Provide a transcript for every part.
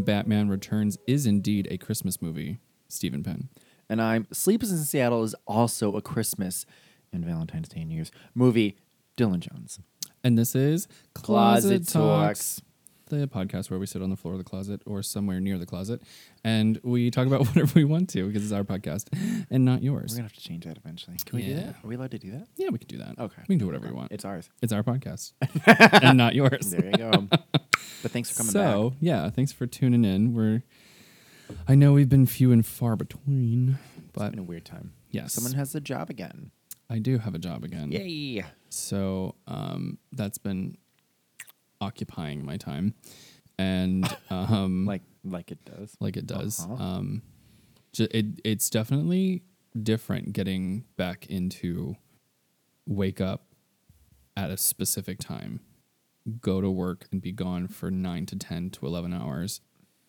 ho, ho. I am Batman Returns is indeed a Christmas movie. Stephen Penn. And I'm Sleepless in Seattle is also a Christmas and Valentine's Day and New Year's movie. Dylan Jones. And this is Closet Talks. the podcast where we sit on the floor of the closet or somewhere near the closet and we talk about whatever we want to because it's our podcast and not yours. We're gonna have to change that eventually. Can we do Yeah. that? Are we allowed to do that? Yeah, we can do that. Okay. We can do whatever we want. It's ours. It's our podcast and not yours. There you go. but thanks for coming so, back. yeah, thanks for tuning in. We're I know we've been few and far between, but It's been a weird time. yes. Someone has a job again. I do have a job again. Yay. So um, that's been occupying my time, and um, Like like it does. like it does. Uh-huh. Um, ju- it it's definitely different getting back into wake up at a specific time, go to work and be gone for nine to ten to eleven hours,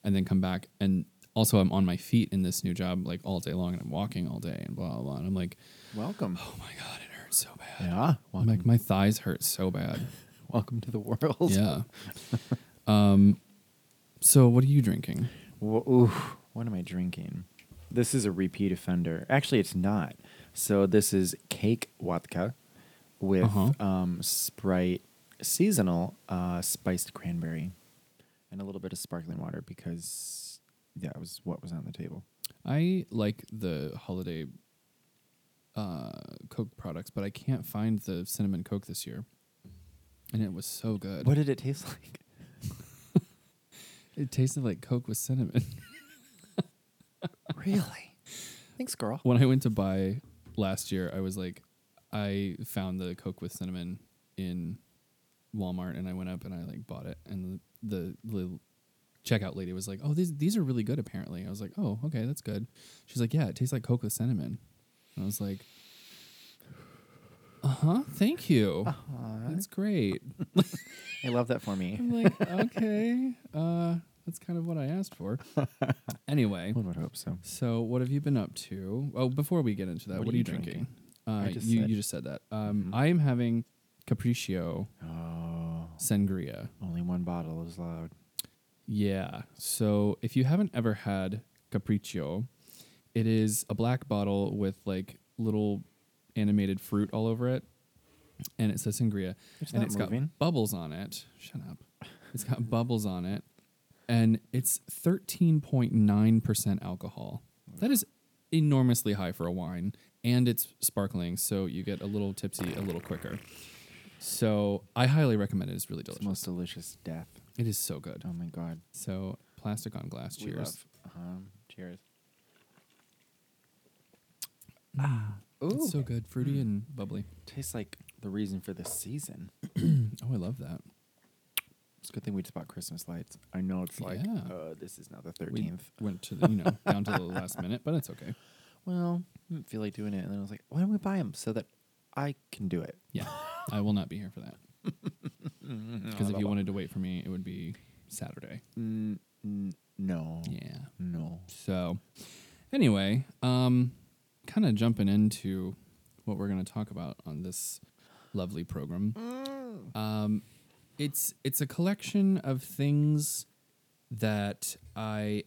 and then come back. And also, I'm on my feet in this new job like all day long, and I'm walking all day and blah blah. blah. And I'm like, Welcome. oh my god, it hurts so bad. Yeah. Welcome, like my thighs hurt so bad. welcome to the world. Yeah. um. So what are you drinking? Wha- ooh, what am I drinking? This is a repeat offender. Actually, it's not. So this is cake vodka with Uh-huh. um, Sprite seasonal uh, spiced cranberry and a little bit of sparkling water because yeah, it was what was on the table. I like the holiday uh, Coke products, but I can't find the cinnamon Coke this year. And it was so good. What did it taste like? It tasted like Coke with cinnamon. really? Thanks, girl. when I went to buy last year, I was like, I found the Coke with cinnamon in Walmart, and I went up and I like bought it, and the the, the checkout lady was like, "Oh, these these are really good." Apparently, I was like, "Oh, okay, that's good." She's like, "Yeah, it tastes like Coke with cinnamon." And I was like, "Uh huh, thank you, Uh-huh. that's great." I love that for me. I'm like, "Okay, uh, that's kind of what I asked for." Anyway, One would hope so. so, what have you been up to? Oh, before we get into that, What what, are you drinking? drinking? Uh, I just you, said- you just said that. Um, Mhm. I am having Capriccio Oh, Sangria. only one bottle is allowed. Yeah. So, if you haven't ever had Capriccio, it is a black bottle with like little animated fruit all over it, and it says Sangria, It's and it's moving. got bubbles on it. Shut up. It's got bubbles on it, and it's thirteen point nine percent alcohol. That is enormously high for a wine, and it's sparkling, so you get a little tipsy a little quicker. So I highly recommend it. It's really It's the delicious. most delicious death. It is so good. Oh my god. So plastic on glass. We Cheers. um, cheers. Ah, Ooh. it's so good, fruity and bubbly. Tastes like the reason for the season. Oh, I love that. It's a good thing we just bought Christmas lights. I know it's like, Yeah. uh, this is now the We 13th. went to the, you know down to the last minute, but it's okay. Well, I didn't feel like doing it. And then I was like, why don't we buy them so that I can do it? Yeah, I will not be here for that because if you wanted to wait for me, it would be Saturday. N- n- no. Yeah. No. So, anyway, um, kind of jumping into what we're going to talk about on this lovely program. Um, it's it's a collection of things that I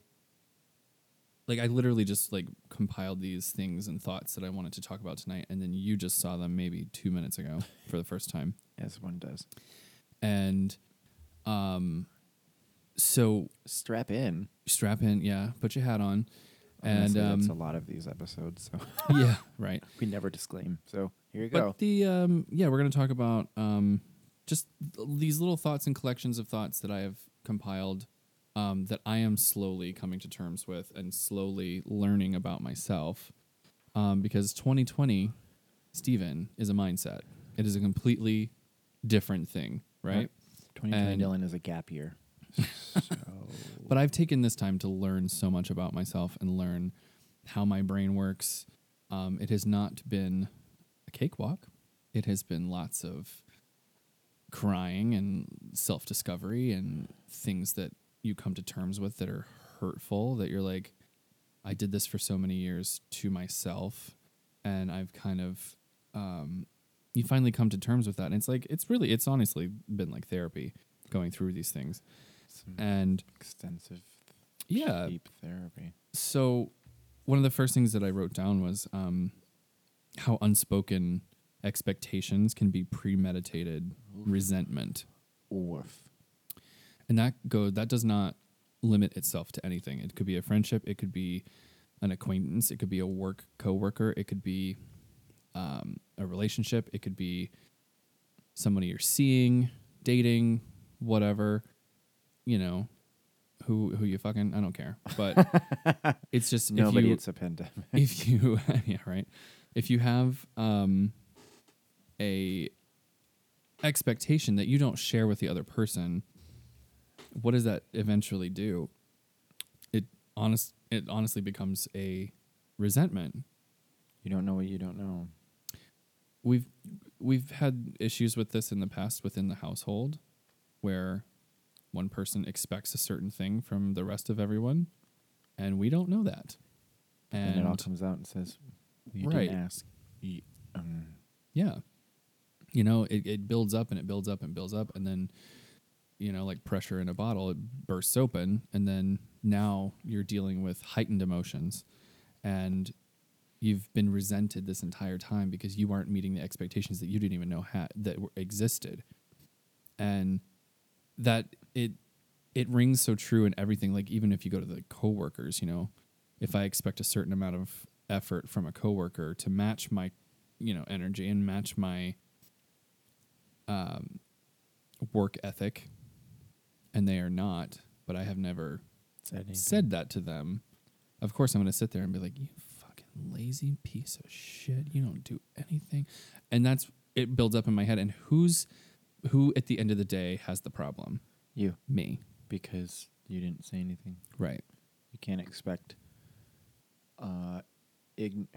like. I literally just like compiled these things and thoughts that I wanted to talk about tonight, and then you just saw them maybe two minutes ago for the first time, As one does. and um, so Strap in. strap in, yeah, put your hat on, Honestly, and that's a um, lot of these episodes. So yeah, right. we never disclaim. So here you But go. the um, yeah, we're gonna talk about um, just th- these little thoughts and collections of thoughts that I have compiled um, that I am slowly coming to terms with and slowly learning about myself. Um, because 2020, Stephen, is a mindset. It is a completely different thing, right? 2020 and- Dylan is a gap year. so, But I've taken this time to learn so much about myself and learn how my brain works. Um, it has not been a cakewalk. It has been lots of crying and self discovery and things that you come to terms with that are hurtful that you're like, I did this for so many years to myself. And I've kind of, um, you finally come to terms with that. And it's like, it's really, it's honestly been like therapy going through these things. Some and extensive, yeah, deep therapy. so one of the first things that I wrote down was um, how unspoken expectations can be premeditated resentment, Woof. And that go that does not limit itself to anything. It could be a friendship, it could be an acquaintance, it could be a work coworker, it could be um, a relationship, it could be somebody you're seeing, dating, whatever. You know, who who you fucking I don't care, but it's just if Nobody. you it's a pandemic. if you yeah right if you have um a expectation that you don't share with the other person what does that eventually do it honest it honestly becomes a resentment You don't know what you don't know. we've we've had issues with this in the past within the household where one person expects a certain thing from the rest of everyone and we don't know that And, it all comes out and says, "You Right. didn't ask." You, um, Yeah. You know, it, it builds up and it builds up and builds up and then you know, like pressure in a bottle, it bursts open and then now you're dealing with heightened emotions and you've been resented this entire time because you aren't meeting the expectations that you didn't even know had that existed. And that it it rings so true in everything like even if you go to the coworkers, you know, if I expect a certain amount of effort from a coworker to match my you know energy and match my um, work ethic and they are not but i have never said, said that to them. Of course i'm going to sit there and be like you fucking lazy piece of shit. You don't do anything. And that's it builds up in my head. And who's who at the end of the day has the problem? You. Me. Because you didn't say anything. right. You can't expect. Uh, ign-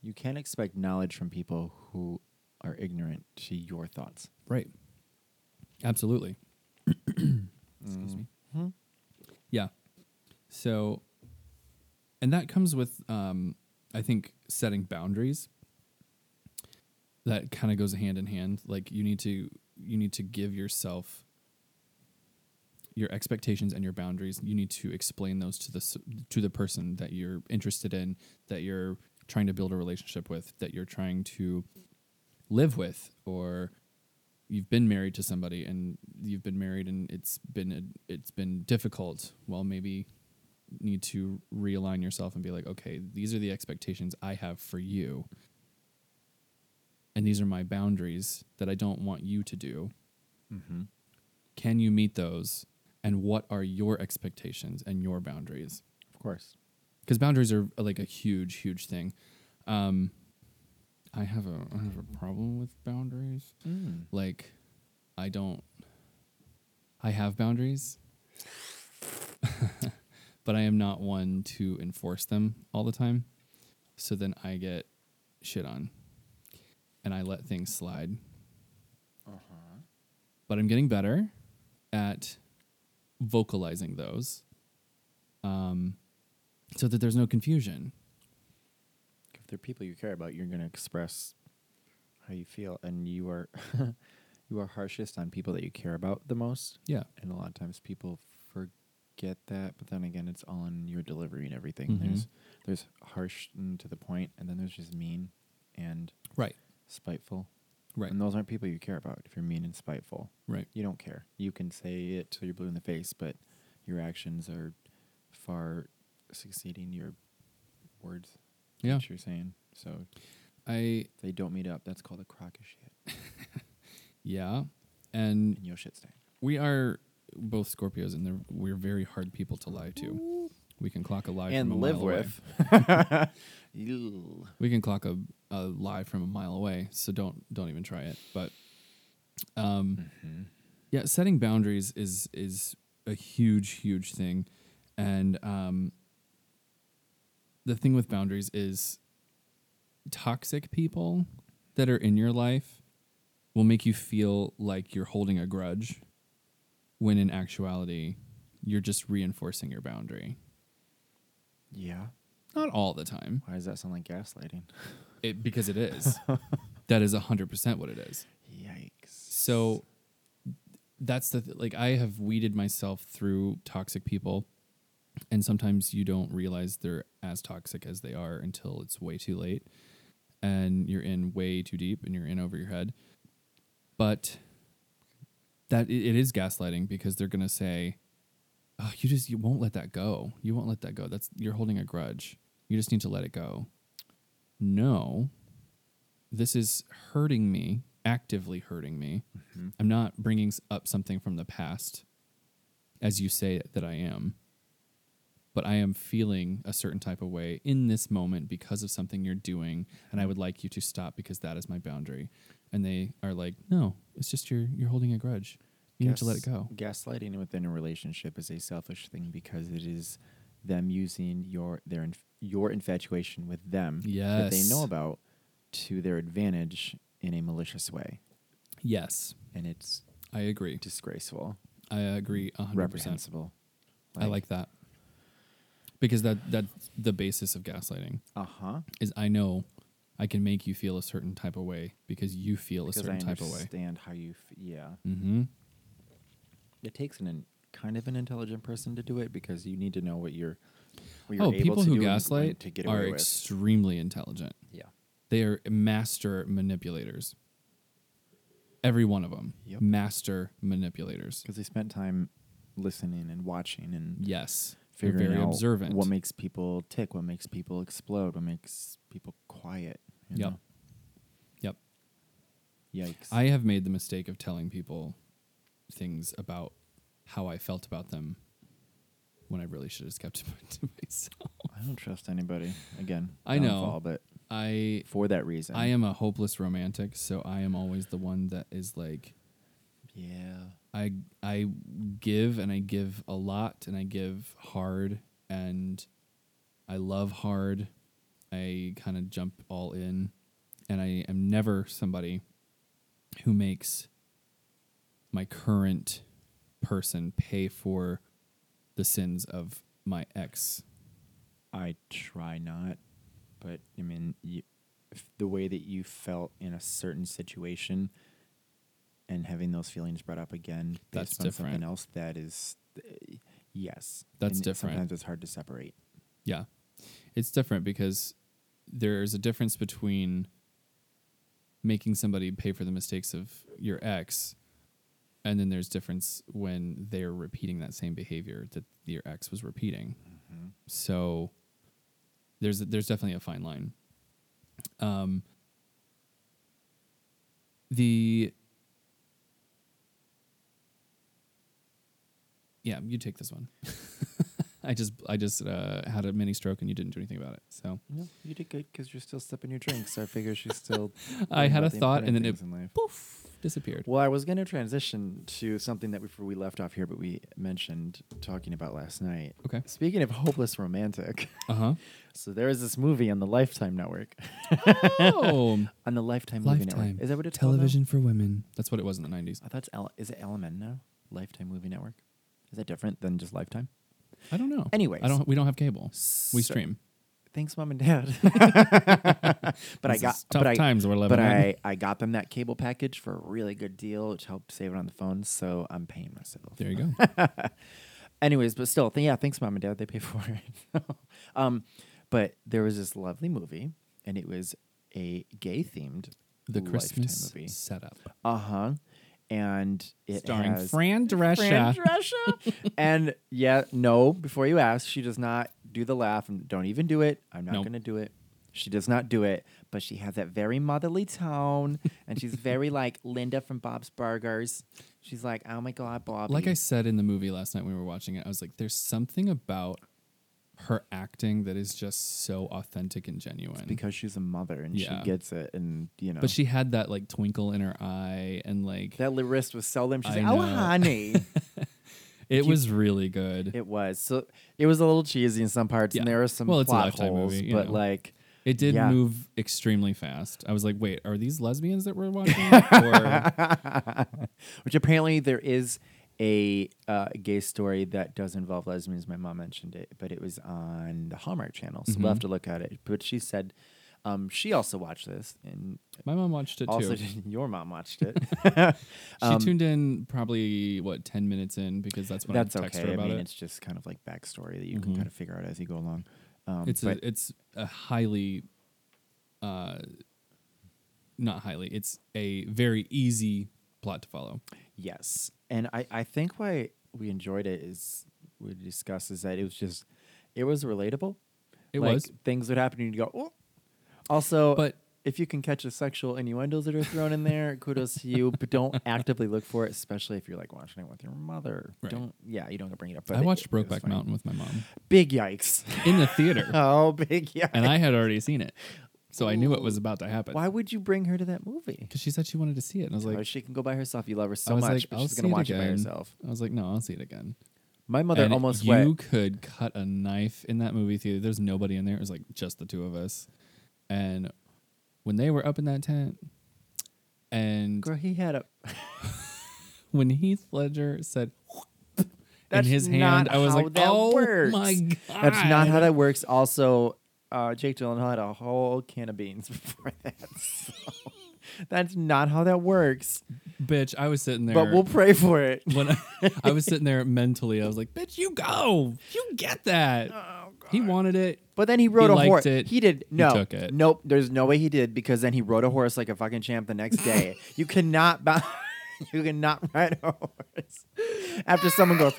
you can't expect knowledge from people who are ignorant to your thoughts. right. Absolutely excuse me Mhm. Yeah. So, and that comes with, um, I think, setting boundaries. That kind of goes hand in hand. Like you need to you need to give yourself your expectations and your boundaries. You need to explain those to the to the person that you're interested in, that you're trying to build a relationship with, that you're trying to live with, or you've been married to somebody and you've been married and it's been a, it's been difficult well maybe need to realign yourself and be like okay these are the expectations i have for you. And these are my boundaries that i don't want you to do. Mm-hmm. can you meet those? And what are your expectations and your boundaries? Of course. because boundaries are like a huge huge thing. Um i have a i have a problem with boundaries Mm. like i don't i have boundaries but i am not one to enforce them all the time so then i get shit on and i let things slide Uh-huh. but i'm getting better at vocalizing those um, so that there's no confusion If they're people you care about, you're going to express how you feel, and you are you are harshest on people that you care about the most. yeah And a lot of times people forget that, but then again, it's all in your delivery and everything. Mhm. There's there's harsh and to the point, and then there's just mean and right spiteful. right And those aren't people you care about. If you're mean and spiteful, right you don't care. You can say it till you're blue in the face, but your actions are far succeeding your words. Yeah What you're saying. So i if they don't meet up. That's called a crock of shit. yeah and And you'll shit stain. we are both scorpios and we're very hard people to lie to we can clock a lie and from a live mile away. with. We can clock a, a lie from a mile away so don't don't even try it but um Mhm. yeah setting boundaries is is a huge huge thing and um the thing with boundaries is toxic people that are in your life will make you feel like you're holding a grudge when in actuality you're just reinforcing your boundary Yeah. not all the time Why does that sound like gaslighting? it because it is that is 100% what it is Yikes. So that's the th- like I have weeded myself through toxic people, and sometimes you don't realize they're as toxic as they are until it's way too late, and you're in way too deep and you're in over your head. But that it, is gaslighting because they're gonna say, "Oh, you just you won't let that go. You won't let that go. That's you're holding a grudge. You just need to let it go." No, this is hurting me, actively hurting me. Mm-hmm. I'm not bringing up something from the past, as you say that I am, but I am feeling a certain type of way in this moment because of something you're doing, and I would like you to stop because that is my boundary. And they are like, "No, it's just you're you're holding a grudge. You need to let it go." Gaslighting within a relationship is a selfish thing because it is them using your their inf- your infatuation with them that they Yes. know about to their advantage in a malicious way, Yes, and it's I agree. disgraceful, I agree a hundred percent. reprehensible. I like that because that that's the basis of gaslighting. Uh huh. is I know I can make you feel a certain type of way because you feel a certain type of way. understand how you. F- yeah. Mm-hmm. It takes an in, kind of an intelligent person to do it because you need to know what you're. What you're Oh, able people to who do gaslight are extremely intelligent. Yeah. They are master manipulators. Every one of them, Yep. master manipulators. Because they spent time listening and watching and Yes, figuring very out observant. what makes people tick, what makes people explode, what makes people quiet. you Yep. know? Yep. Yikes. I have made the mistake of telling people things about how I felt about them when I really should have kept it to myself. I don't trust anybody. Again, I know. but I for that reason, I am a hopeless romantic, so I am always the one that is like Yeah. I I give and I give a lot and I give hard and I love hard. I kind of jump all in and I am never somebody who makes my current person pay for the sins of my ex. I try not, but I mean, you, the way that you felt in a certain situation, and having those feelings brought up again That's based on something else, that is, uh, yes, That's And different. Sometimes it's hard to separate. Yeah. It's different because there's a difference between making somebody pay for the mistakes of your ex and then there's difference when they're repeating that same behavior that your ex was repeating. So there's there's definitely a fine line. Um the Yeah, you take this one. I just I just uh, had a mini stroke and you didn't do anything about it. So No, you did good because you're still sipping your drink. So I figure she's still. I had a thought and then it poof disappeared. Well, I was going to transition to something that we, we left off here, but we mentioned talking about last night. Okay. Speaking of hopeless romantic, Uh huh. so there is this movie on the Lifetime Network. Oh, on the Lifetime movie Lifetime network. Is that what it's television for women. That's what it was in the nineties. I thought it's L- is it LMN now? Lifetime Movie Network. Is that different than just Lifetime? I don't know. Anyways. I don't. We don't have cable. We So- stream. Thanks, mom and dad. but I got tough but I, we're living but in. I, I got them that cable package for a really good deal, which helped save it on the phone. So I'm paying myself. There you go. Anyways, but still, th- yeah, thanks, mom and dad. They pay for it. um, but there was this lovely movie, and it was a gay themed The Christmas movie. setup, Uh huh. And it starring has Fran Drescher. Fran Drescher. and yeah, no, before you ask, she does not do the laugh. And don't even do it. I'm not Nope. going to do it. She does not do it, but she has that very motherly tone, and she's very like Linda from Bob's Burgers. She's like, "Oh my God, Bobby!" Like I said in the movie last night when we were watching it, I was like, "There's something about her acting that is just so authentic and genuine." because she's a mother and Yeah. she gets it, and you know. but she had that like twinkle in her eye, and like that wrist was so limp. She's I like, "Oh, honey." it you- was really good. it was so. It was a little cheesy in some parts, and there were some Well, it's a plot Lifetime holes, movie, but know. like. It did Yeah. move extremely fast. I was like, "Wait, are these lesbians that we're watching?" or Which apparently there is a uh, gay story that does involve lesbians. My mom mentioned it, but it was on the Hallmark Channel, so we'll have to look at it. But she said Um, she also watched this, and My mom watched it also too. your mom watched it. She Um, tuned in probably what ten minutes in because that's when That's I text okay. her I about mean, it. it's just kind of like backstory that you can Mhm. kind of figure out as you go along. Um, it's but a it's a highly uh not highly it's a very easy plot to follow yes, and I I think why we enjoyed it is we discussed is that it was just it was relatable. it like, was things would happen and you'd go oh. Also, but if you can catch the sexual innuendos that are thrown in there, kudos to you. But don't actively look for it, especially if you're like watching it with your mother. Right. Don't, yeah, you don't bring it up. But i it- watched brokeback mountain with my mom Big yikes! in the theater oh, big yikes! and i had already seen it so i knew what was about to happen Why would you bring her to that movie? because she said she wanted to see it and i was like she can go by herself. You love her I so was much, like, but I'll she's gonna watch it by again. herself. i was like no i'll see it again My mother And almost you went. could cut a knife in that movie theater there's nobody in there it was like just the two of us and when they were up in that tent and Girl, he had a. when Heath Ledger said in That's his hand, not I was how like, that "Oh works. my god!" That's not how that works. Also, uh, Jake Gyllenhaal had a whole can of beans before that. So that's not how that works. Bitch, I was sitting there. But we'll pray for it. when I, I was sitting there mentally, I was like, "Bitch, you go, you get that." he wanted it. But then he rode a liked horse. it. He did no. took it. Nope. There's no way he did because then he rode a horse like a fucking champ the next day. you cannot. Ba- you cannot ride a horse after someone goes.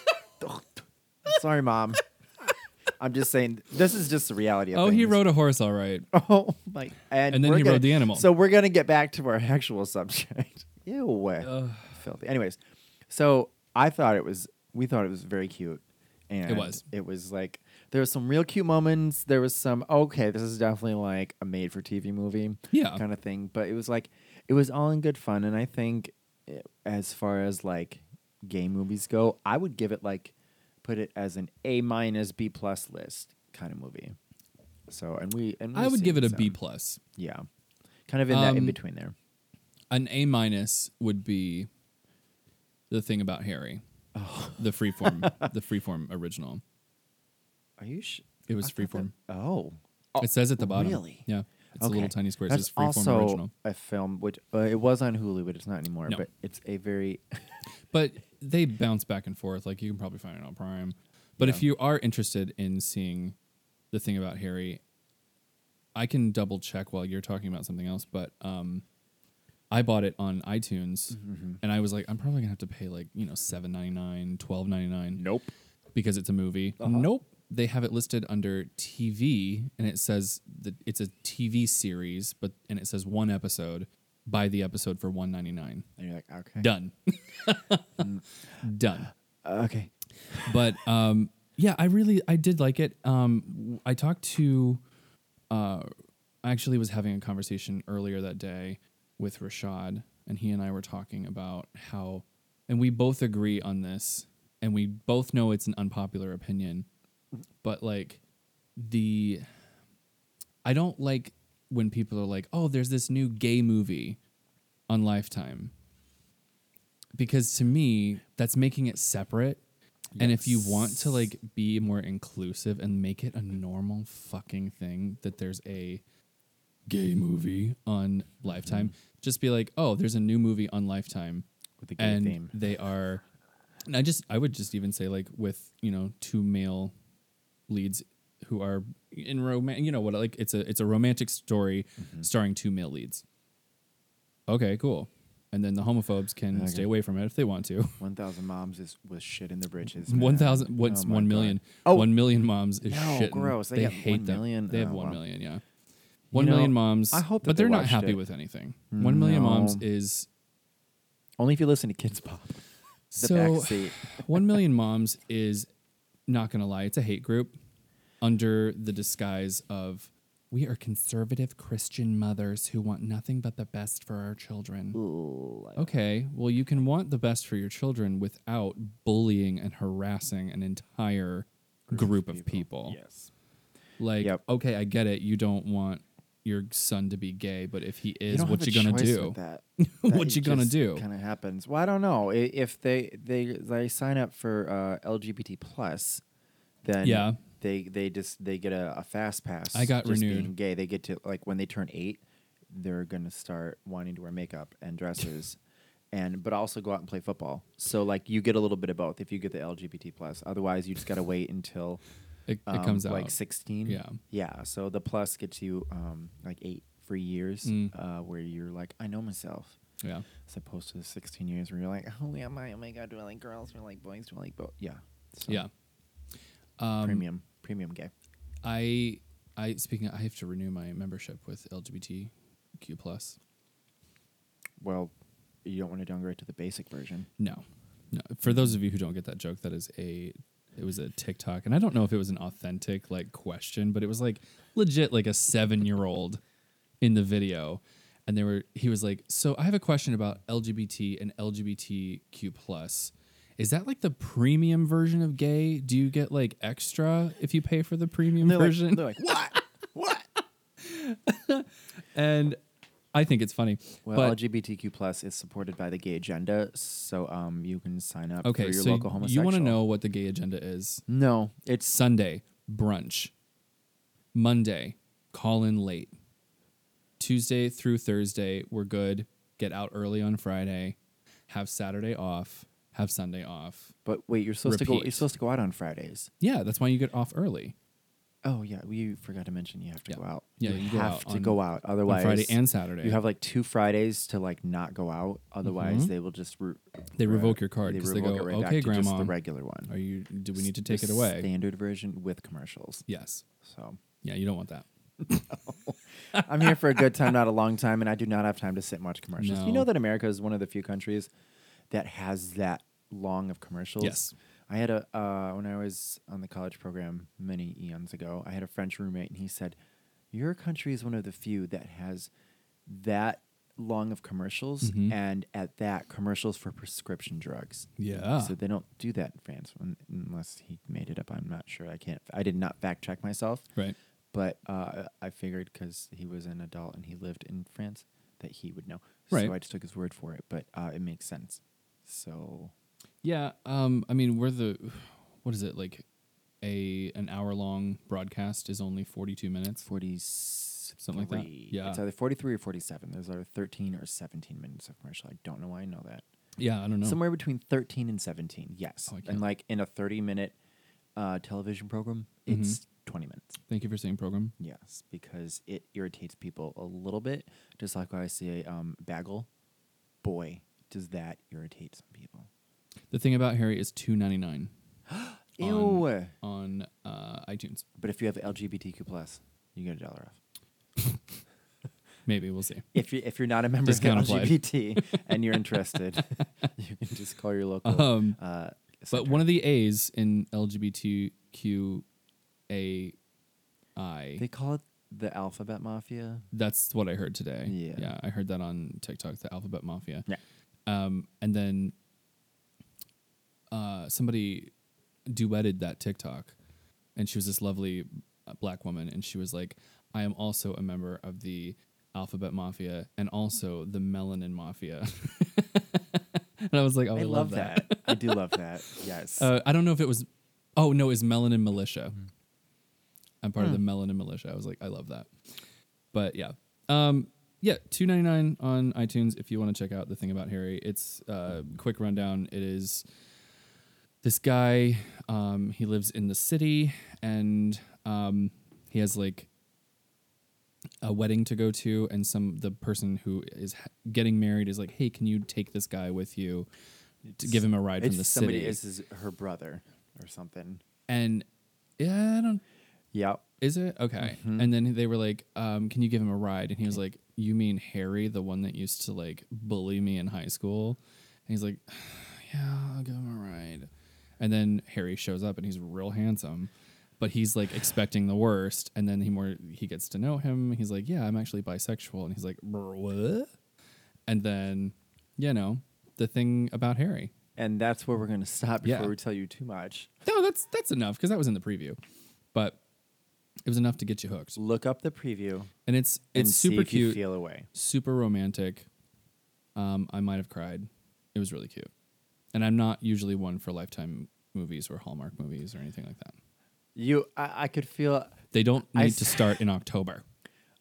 Sorry, mom. I'm just saying. This is just the reality of Oh, he things. rode a horse, all right. Oh my! And, And then we're he gonna- rode the animal. So we're gonna get back to our actual subject. Ew, Ugh. filthy. Anyways, so I thought it was. We thought it was very cute, and was. It was like there was some real cute moments. There was some okay. This is definitely like a made-for-TV movie Yeah, kind of thing. But it was like it was all in good fun, and I think eh, as far as like gay movies go, I would give it like put it as an A minus B plus list kind of movie. So and we and I we've would give it a B plus. Yeah, kind of in that in Um, between there. An A minus would be the thing about Harry, oh. the freeform, the freeform original. Are you? Sh- It was I freeform. that- oh, it says at the bottom. Really? Yeah, it's a little tiny square. That's says freeform also original. a film which uh, it was on Hulu, but it's not anymore. No. But it's a very But they bounce back and forth. Like you can probably find it on Prime. But if you are interested in seeing the thing about Harry, I can double check while you're talking about something else. But um, I bought it on iTunes, Mm-hmm. and I was like, I'm probably gonna have to pay like you know seven ninety nine, twelve ninety nine. nope. because it's a movie. Uh-huh. Nope. They have it listed under TV, and it says that it's a TV series, but and it says one episode. Buy the episode for one ninety nine. And you're like, okay, Done. Mm. Done. Uh, okay. But um, yeah, I really I did like it. Um, I talked to, uh, I actually was having a conversation earlier that day with Rashad, and he and I were talking about how, and we both agree on this, and we both know it's an unpopular opinion, but like the, I don't like when people are like, oh, there's this new gay movie on Lifetime. Because to me, that's making it separate. And if you want to like be more inclusive and make it a normal fucking thing that there's a gay movie on Lifetime, mm-hmm. just be like, "Oh, there's a new movie on Lifetime." with the gay and theme. they are and I just I would just even say like with, you know, two male leads who are in romance, you know what like it's a it's a romantic story Mm-hmm. starring two male leads. Okay, cool. And then the homophobes can Okay. stay away from it if they want to. One thousand moms is was shit in the britches. One thousand. What's Oh oh one million? Oh. one million moms is No, shitting. gross. They They, hate them. million? They have Oh, one wow. million. Yeah, one million know, moms. I hope but they they're not happy it. with anything. One million moms is Only if you listen to Kidz Bop. The so. one million moms is not gonna lie. It's a hate group under the disguise of we are conservative Christian mothers who want nothing but the best for our children. Ooh, Okay, well, you can want the best for your children without bullying and harassing an entire group of people. Yes. Like, Yep. okay, I get it. You don't want your son to be gay, but if he is, what you gonna do? with That. What you gonna do? Kind of happens. Well, I don't know. If they they they sign up for uh, LGBT plus, then Yeah. they they just they get a, a fast pass. I got renewed. Being gay, they get to like when they turn eight, they're gonna start wanting to wear makeup and dresses, and but also go out and play football. So like you get a little bit of both if you get the LGBT plus. Otherwise, you just gotta wait until It, um, it comes out. like sixteen. Yeah. yeah. So the plus gets you um like eight free years, Mm. uh, where you're like I know myself. yeah. As opposed to the 16 years where you're like, oh, yeah, my, oh my God, do I like girls? Do I like boys? Do I like both? Yeah. So, Yeah. Um, premium, premium gay. I I speaking. I have to renew my membership with LGBTQ plus. Well, you don't want to downgrade to the basic version. No, no. For those of you who don't get that joke, that is a it was a TikTok, and I don't know if it was an authentic like question, but it was like legit like a seven year old in the video, and they were he was like, so I have a question about LGBT and LGBTQ plus. Is that like the premium version of gay? Do you get like extra if you pay for the premium they're version? Like, they're like, what? what? and I think it's funny. Well, but LGBTQ plus is supported by the gay agenda, so um, you can sign up okay, for your so local you want to know what the gay agenda is? No, it's Sunday, brunch. Monday, call in late. Tuesday through Thursday, we're good. Get out early on Friday. Have Saturday off. Have Sunday off. but wait, you're supposed to go. You're supposed to go out on Fridays. Yeah, that's why you get off early. Oh yeah, we forgot to mention you have to Yeah. go out. Yeah, you, you go have out to go out. Otherwise, Friday and Saturday. You have like two Fridays to like not go out. Otherwise, Mhm. they will just re- They revoke your card they revoke go, it right back "Okay, to just Grandma, the regular one. Are you? Do we need to take the it away? Standard version with commercials. Yes. So Yeah, you don't want that. I'm here for a good time, not a long time, and I do not have time to sit and watch commercials. You know that America is one of the few countries that has that long of commercials. Yes. I had a uh, when I was on the college program many eons ago. I had a French roommate, and he said, "Your country is one of the few that has that long of commercials, Mhm. and at that commercials for prescription drugs." Yeah. So they don't do that in France un- unless he made it up. I'm not sure. I can't. I did not fact check myself, right. but uh, I figured because he was an adult and he lived in France that he would know. Right. So I just took his word for it. But uh, it makes sense. So Yeah. Um. I mean, we're the. What is it like? A an hour long broadcast is only forty two minutes. forty Something like that? Yeah. It's either forty three or forty seven. There's either thirteen or seventeen minutes of commercial. I don't know why I know that. Yeah, I don't know. Somewhere between thirteen and seventeen. Yes. Oh, and like in a thirty minute uh, television program, Mhm. it's twenty minutes. Thank you for saying program. Yes, because it irritates people a little bit. Just like when I see a um, bagel, boy, does that irritate some people. The thing about Harry is two ninety nine Ew. on uh, iTunes. But if you have LGBTQ plus, you get a dollar off. Maybe we'll see. If you if you're not a member of Discount applied. LGBT and you're interested, you can just call your local. Um, uh, But one of the A's in LGBTQAI, they call it the alphabet mafia. that's what I heard today. Yeah. yeah, I heard that on TikTok, the Alphabet Mafia. Yeah. Um, and then uh, somebody duetted that TikTok, and she was this lovely uh, black woman, and she was like, "I am also a member of the Alphabet Mafia and also the Melanin Mafia." and I was like, "Oh, I, I love that. I do love that. Yes. Uh, I don't know if it was. Oh no, it's Melanin Militia. I'm part of Hmm. the Melanin Militia. I was like, I love that. But yeah, um, yeah, two ninety nine on iTunes if you want to check out the thing about Harry. It's uh, quick rundown. It is this guy. Um, he lives in the city, and um, he has like a wedding to go to, and some the person who is getting married is like, hey, can you take this guy with you to give him a ride from the somebody. city? This is her brother or something. and yeah, I don't. Yep. Is it okay? Mhm. And then they were like, um, "Can you give him a ride?" And he was like, "You mean Harry, the one that used to like bully me in high school?" And he's like, "Yeah, I'll give him a ride." And then Harry shows up, and he's real handsome, but he's like expecting the worst. And then he more he gets to know him. He's like, "Yeah, I'm actually bisexual," and he's like, "What?" And then, you know, the thing about Harry. And that's where we're going to stop before Yeah. we tell you too much. No, that's that's enough because that was in the preview, but it was enough to get you hooked. Look up the preview. And it's and it's see super cute, feel away. super romantic. Um, I might have cried. It was really cute, and I'm not usually one for Lifetime movies or Hallmark movies or anything like that. You, I, I could feel. They don't I need s- to start in October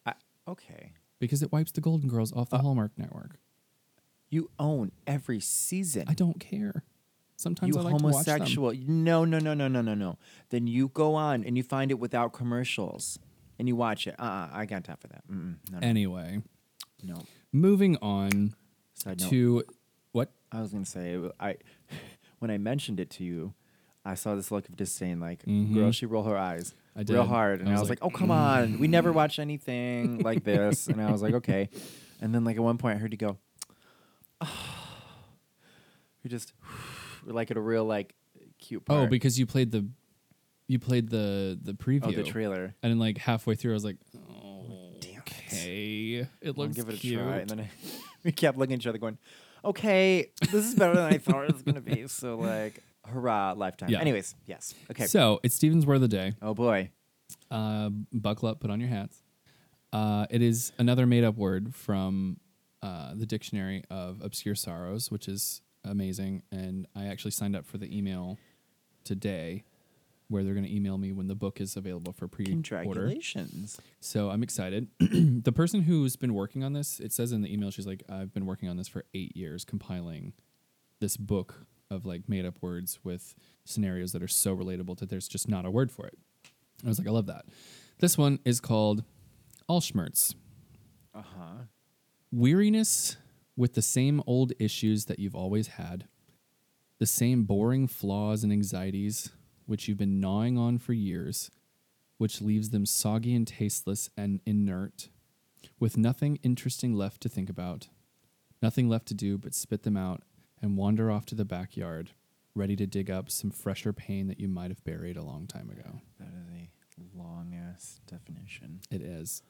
I, okay, because it wipes the Golden Girls off Uh, the Hallmark Network. you own every season. I don't care. Sometimes you I like to watch them. homosexual. No, no, no, no, no, no, no. Then you go on and you find it without commercials, and you watch it. Uh, uh I got time for that. Mm-mm, no, no, Anyway, no. moving on Side note. to what? I was gonna say I when I mentioned it to you, I saw this look of disdain, like Mhm. girl, she roll her eyes I real hard, and I I was was, like, like, "Oh come on, we never watch anything like this," and I was like, "Okay," and then like at one point I heard you go, you just like at a real like cute part. Oh, because you played the you played the the preview. oh the trailer. And then like halfway through, I was like, oh, Damn okay, it I'll looks give it a cute. try, and then I, we kept looking at each other, going, "Okay, this is better than I thought it was gonna be." So like, hurrah, lifetime. Yeah. Anyways, yes, okay. So it's Steven's word of the day. oh boy, Uh, buckle up, put on your hats. Uh, it is another made up word from uh, the dictionary of obscure sorrows, which is amazing. And I actually signed up for the email today where they're going to email me when the book is available for pre order. congratulations. So I'm excited. the person who's been working on this, it says in the email, she's like, I've been working on this for eight years, compiling this book of like made up words with scenarios that are so relatable that there's just not a word for it. I was like, I love that. This one is called Allschmerz. Uh huh. Weariness with the same old issues that you've always had, the same boring flaws and anxieties which you've been gnawing on for years, which leaves them soggy and tasteless and inert, with nothing interesting left to think about, nothing left to do but spit them out and wander off to the backyard, ready to dig up some fresher pain that you might have buried a long time ago. That is a long ass definition. It is.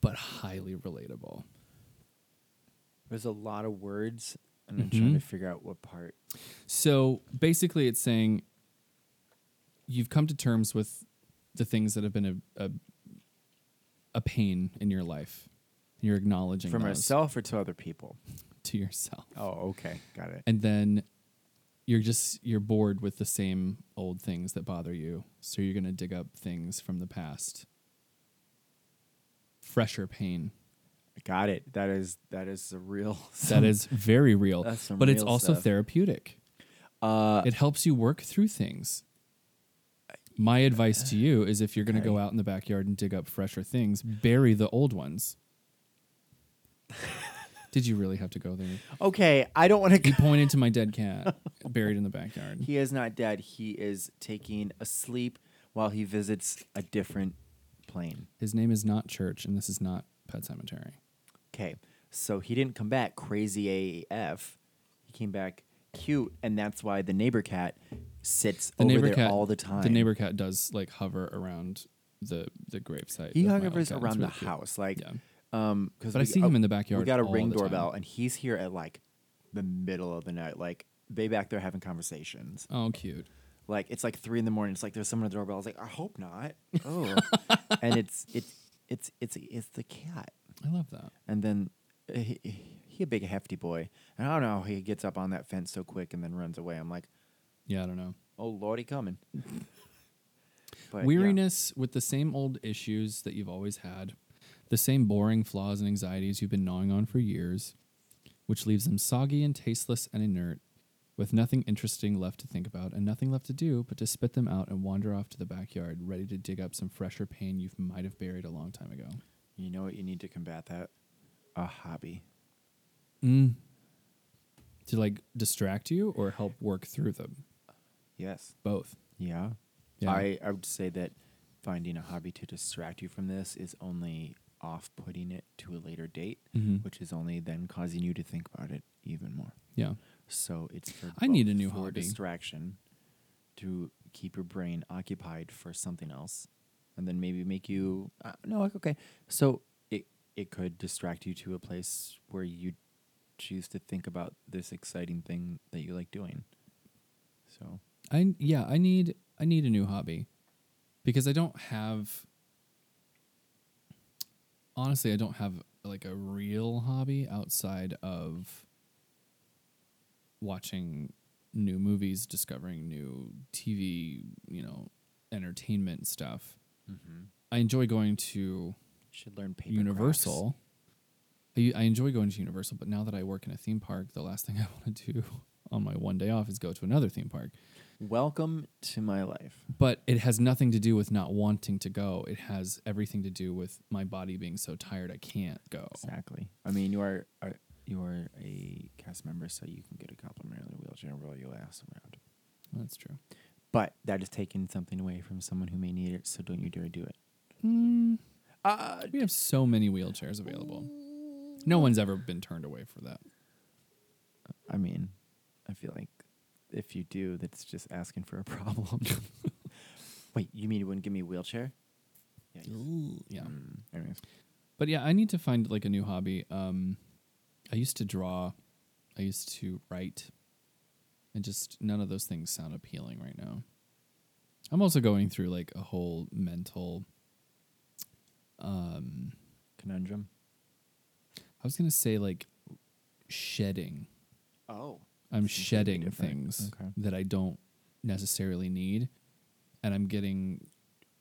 But highly relatable. There's a lot of words, and I'm trying Mhm. to figure out what part. So basically, it's saying you've come to terms with the things that have been a a, a pain in your life. You're acknowledging From those myself or to other people? to yourself, Oh, okay, got it. and then you're just you're bored with the same old things that bother you. So you're gonna dig up things from the past, fresher pain. Got it. That is that is a real. That is very real, That's some but it's real also stuff. therapeutic. Uh, it helps you work through things. My advice to you is if you're going to go out in the backyard and dig up fresher things, bury the old ones. Did you really have to go there? okay, I don't want to. He pointed to my dead cat buried in the backyard. He is not dead. He is taking a sleep while he visits a different plane. His name is not Church, and this is not Pet Sematary. Okay, so he didn't come back crazy AF. He came back cute, and that's why the neighbor cat sits The over there cat all the time. The neighbor cat does like hover around the the gravesite. he hovers around the cute. house, like Yeah. um, because But I see him in the backyard We got a ring time. doorbell, and he's here at like the middle of the night. Like they back there having conversations. Oh, cute. Like it's like three in the morning. It's like there's someone at the doorbell. I was like, I hope not. Oh, and it's it's it's it's it's the cat. I love that. And then uh, he, he a big hefty boy. And I don't know how he gets up on that fence so quick and then runs away. I'm like, Yeah, I don't know. oh lordy, coming. But, yeah. Weariness with the same old issues that you've always had, the same boring flaws and anxieties you've been gnawing on for years, which leaves them soggy and tasteless and inert, with nothing interesting left to think about and nothing left to do but to spit them out and wander off to the backyard, ready to dig up some fresher pain you might have buried a long time ago. You know what you need to combat that? A hobby. Mm. To like distract you or help work through them? Yes. Both. Yeah. Yeah. I, I would say that finding a hobby to distract you from this is only off putting it to a later date, Mhm. which is only then causing you to think about it even more. Yeah. So it's for I need a new for hobby. distraction to keep your brain occupied for something else, and then maybe make you uh, no like, okay. So it it could distract you to a place where you choose to think about this exciting thing that you like doing. So I yeah, I need I need a new hobby because I don't have honestly, I don't have like a real hobby outside of watching new movies, discovering new TV, you know, entertainment stuff. Mm-hmm. I enjoy going to Should learn paper Universal. I, I enjoy going to Universal, but now that I work in a theme park, the last thing I want to do on my one day off is go to another theme park. Welcome to my life. But it has nothing to do with not wanting to go. It has everything to do with my body being so tired I can't go. Exactly. I mean, you are, are you are a cast member, so you can get a complimentary wheelchair and roll your ass around. That's true. But that is taking something away from someone who may need it. So don't you dare do it. Mm, Uh, we have so many wheelchairs available. No one's ever been turned away for that. I mean, I feel like if you do, that's just asking for a problem. Wait, you mean you wouldn't give me a wheelchair? Yeah. Yeah. Mm, anyways. But yeah, I need to find like a new hobby. Um, I used to draw, I used to write, and just none of those things sound appealing right now. I'm also going through like a whole mental. Um, Conundrum. I was gonna say like shedding. Oh. I'm shedding things Okay. that I don't necessarily need, and I'm getting,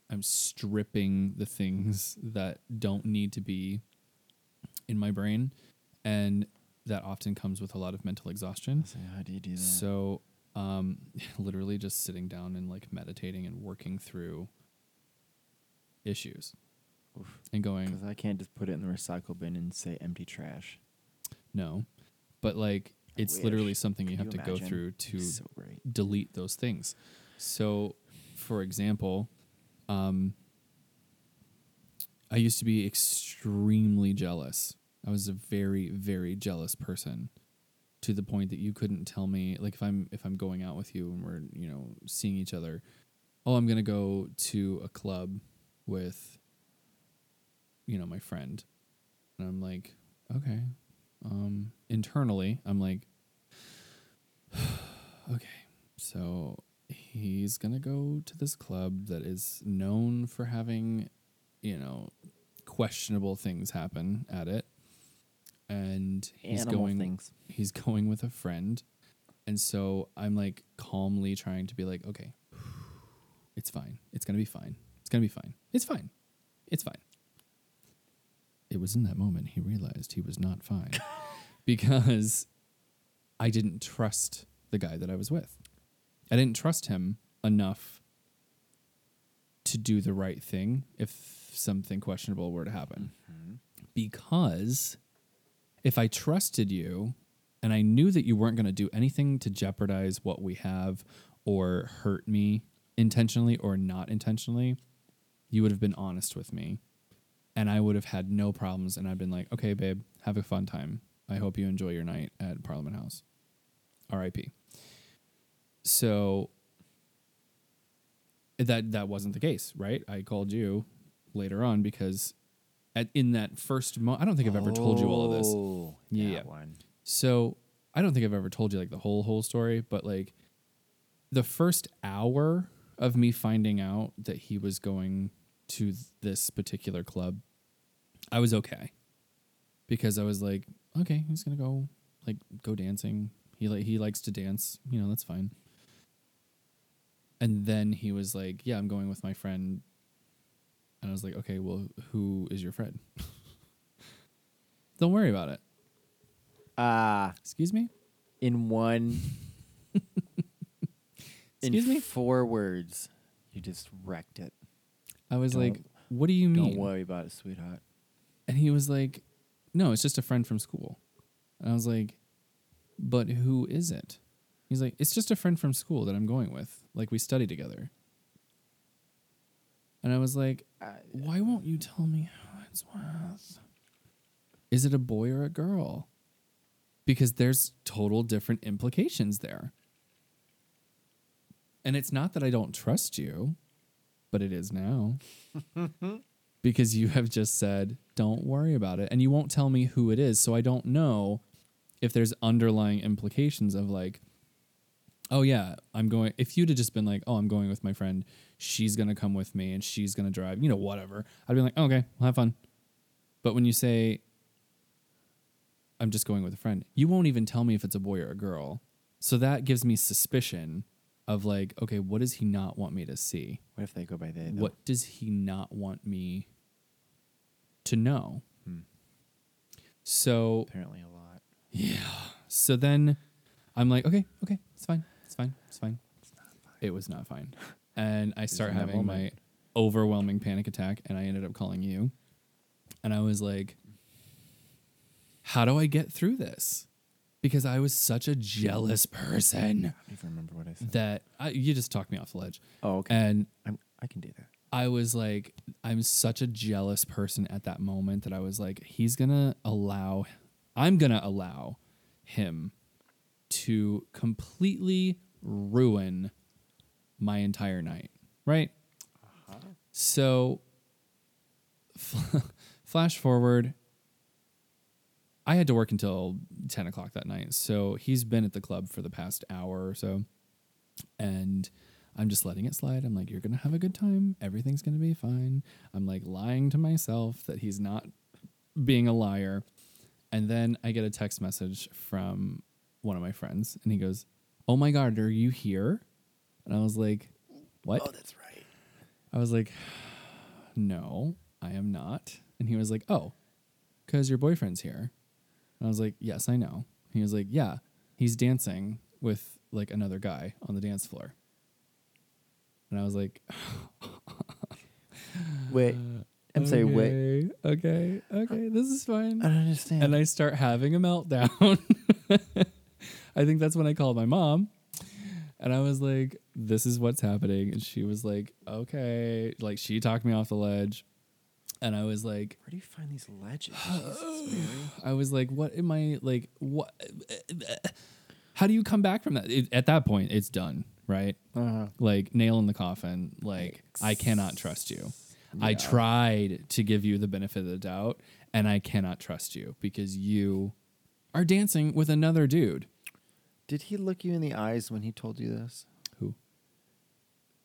I'm stripping the things that don't need to be in my brain, and that often comes with a lot of mental exhaustion. So how do you do that? So, um, literally just sitting down and like meditating and working through issues and going, Because I can't just put it in the recycle bin and say empty trash. no, but like I it's literally something you Could have you to go through to so delete those things. So, for example, um, I used to be extremely jealous. I was a very, very jealous person to the point that you couldn't tell me like if I'm if I'm going out with you and we're, you know, seeing each other, oh, I'm going to go to a club with you know, my friend. And I'm like, okay. Um internally, I'm like okay. So he's going to go to this club that is known for having, you know, questionable things happen at it. And he's Animal going things. he's going with a friend. And so I'm like calmly trying to be like, okay, it's fine. It's going to be fine. It's going to be fine. It's fine. It's fine. It was in that moment he realized he was not fine because I didn't trust the guy that I was with. I didn't trust him enough to do the right thing if something questionable were to happen. Mm-hmm. Because if I trusted you and I knew that you weren't going to do anything to jeopardize what we have or hurt me intentionally or not intentionally, you would have been honest with me and I would have had no problems. And I'd been like, okay, babe, have a fun time. I hope you enjoy your night at Parliament House. R.I.P. So that that wasn't the case, right? I called you later on because at in that first mo- I don't think I've ever told you all of this. Oh, Yeah. that one. So I don't think I've ever told you like the whole whole story, but like the first hour of me finding out that he was going to th- this particular club, I was okay because I was like, okay, he's gonna go like go dancing. He like he likes to dance, you know, that's fine. And then he was like, yeah, I'm going with my friend. And I was like, okay, well, who is your friend? Don't worry about it. Ah, Excuse me? in one. Excuse in me? four words, you just wrecked it. I was Don't- like, what do you mean? Don't worry about it, sweetheart. And he was like, no, it's just a friend from school. And I was like, but who is it? He's like, it's just a friend from school that I'm going with. Like, we study together. And I was like, uh, why won't you tell me who it's with? Is it a boy or a girl? Because there's total different implications there. And it's not that I don't trust you, but it is now. because you have just said, don't worry about it. And you won't tell me who it is. So I don't know if there's underlying implications of like, oh, yeah, I'm going. If you'd have just been like, oh, I'm going with my friend, she's going to come with me and she's going to drive, you know, whatever, I'd be like, oh, okay, we'll have fun. But when you say, I'm just going with a friend, you won't even tell me if it's a boy or a girl. So that gives me suspicion of like, okay, what does he not want me to see? What if they go by they? though? What does he not want me to know? Hmm. So Apparently a lot. yeah. So then I'm like, okay, okay, it's fine. It's fine. It's fine. It was not fine. And I start that having my overwhelming panic attack and I ended up calling you. And I was like, how do I get through this? Because I was such a jealous person I don't even remember what I said. that I, you just talked me off the ledge. Oh, okay. And I'm, I can do that. I was like, I'm such a jealous person at that moment that I was like, he's gonna allow, I'm gonna allow him to completely ruin my entire night, right? Uh-huh. So, flash forward, I had to work until 10 o'clock that night. So, he's been at the club for the past hour or so. And I'm just letting it slide. I'm like, you're going to have a good time. Everything's going to be fine. I'm like lying to myself that he's not being a liar. And then I get a text message from one of my friends, and he goes, Oh my God, are you here? And I was like, What? Oh, that's right. I was like, No, I am not. And he was like, Oh, because your boyfriend's here. And I was like, Yes, I know. He was like, Yeah, he's dancing with like another guy on the dance floor. And I was like, Wait. I'm sorry. Wait. Okay, okay, okay, this is fine. I don't understand. And I start having a meltdown. I think that's when I called my mom. And I was like, this is what's happening. And she was like, okay. Like, she talked me off the ledge. And I was like, Where do you find these ledges? I was like, what am I like? What? How do you come back from that? It, at that point, it's done, right? Uh-huh. Like nail in the coffin. Like I cannot trust you. I tried to give you the benefit of the doubt, and I cannot trust you because you are dancing with another dude. Did he look you in the eyes when he told you this? Who?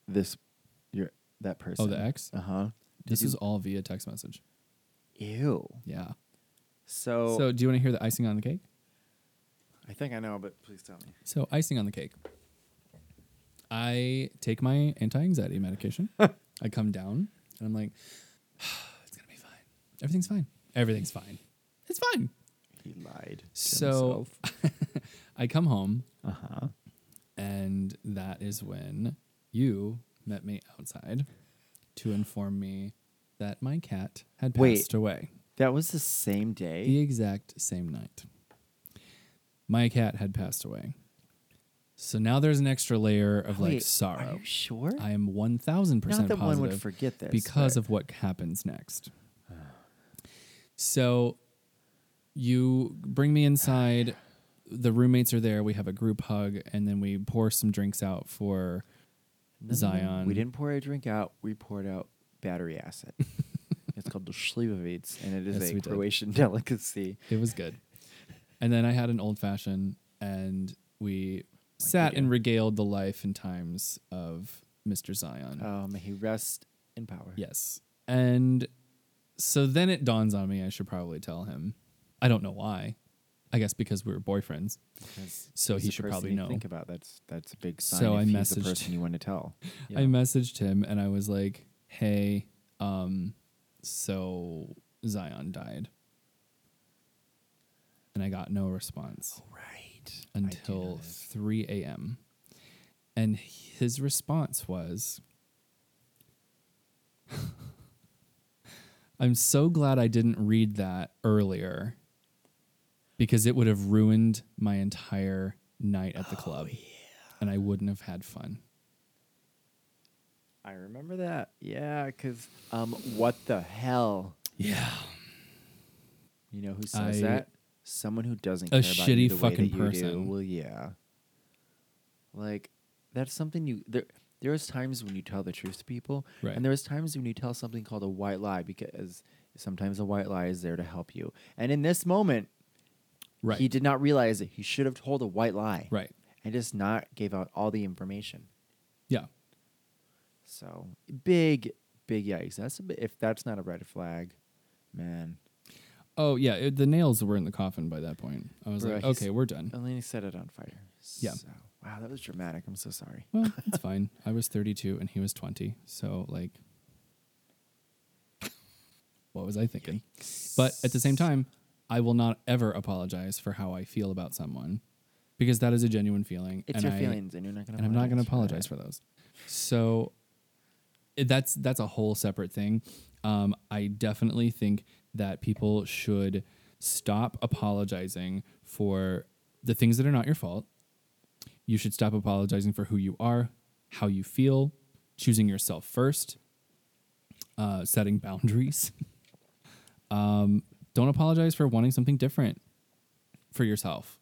This, your that person. Oh, the ex. Uh huh. This you- is all via text message. Ew. Yeah. So, So, do you want to hear the icing on the cake? I think I know, but please tell me. So, icing on the cake. I take my anti anxiety medication. I come down and I'm like, it's going to be fine. Everything's fine. Everything's fine. It's fine. He lied. To So I come home uh huh. and that is when you met me outside to inform me that my cat had Wait. passed away That was the same day. the exact same night. My cat had passed away. So now there's an extra layer of like sorrow. Are you sure? I am 1000% Not that one would forget this because but- of what happens next. So you bring me inside. The roommates are there. We have a group hug, and then we pour some drinks out for No. Zion. We didn't pour a drink out. We poured out battery acid. it's called the Slivovic, and it is Yes, a we did. Croatian delicacy. It was good. And then I had an old fashioned, and we sat you and regaled the life and times of Mr. Zion. Oh, may he rest in power. Yes. And so then it dawns on me I should probably tell him. I don't know why. I guess because we were boyfriends. Because So he should probably know. Think about that's that's a big sign. So if I messaged- the person you want to tell. I Yeah. messaged him and I was like, "Hey, um so Zion died." And I got no response right I do know until 3 a.m. And his response was, I'm so glad I didn't read that earlier because it would have ruined my entire night at the club. And I wouldn't have had fun. I remember that. Yeah, because um, what the hell? Yeah. You know who says I- that? Someone who doesn't A care about shitty you the way fucking that you do. person. Well, yeah. Like that's something you there. There is times when you tell the truth to people, Right. and there is times when you tell something called a white lie because sometimes a white lie is there to help you. And in this moment, Right. he did not realize it. He should have told a white lie, right. and just not gave out all the information. Yeah. So big, big yikes. That's a bit, if that's not a red flag, man. Oh, yeah. It, the nails were in the coffin by that point. I was like, okay, we're done. Eleni set it on fire. Yeah. So, Wow, that was dramatic. I'm so sorry. Well, it's fine. I was 32 and he was 20. So, like, what was I thinking? But at the same time, I will not ever apologize for how I feel about someone because that is a genuine feeling. It's and your I, feelings, and you're not going to. and I'm not going to apologize for those. So it, that's that's a whole separate thing. Um, I definitely think that people should stop apologizing for the things that are not your fault. You should stop apologizing for who you are, how you feel, choosing yourself first, uh, setting boundaries. um, don't apologize for wanting something different for yourself.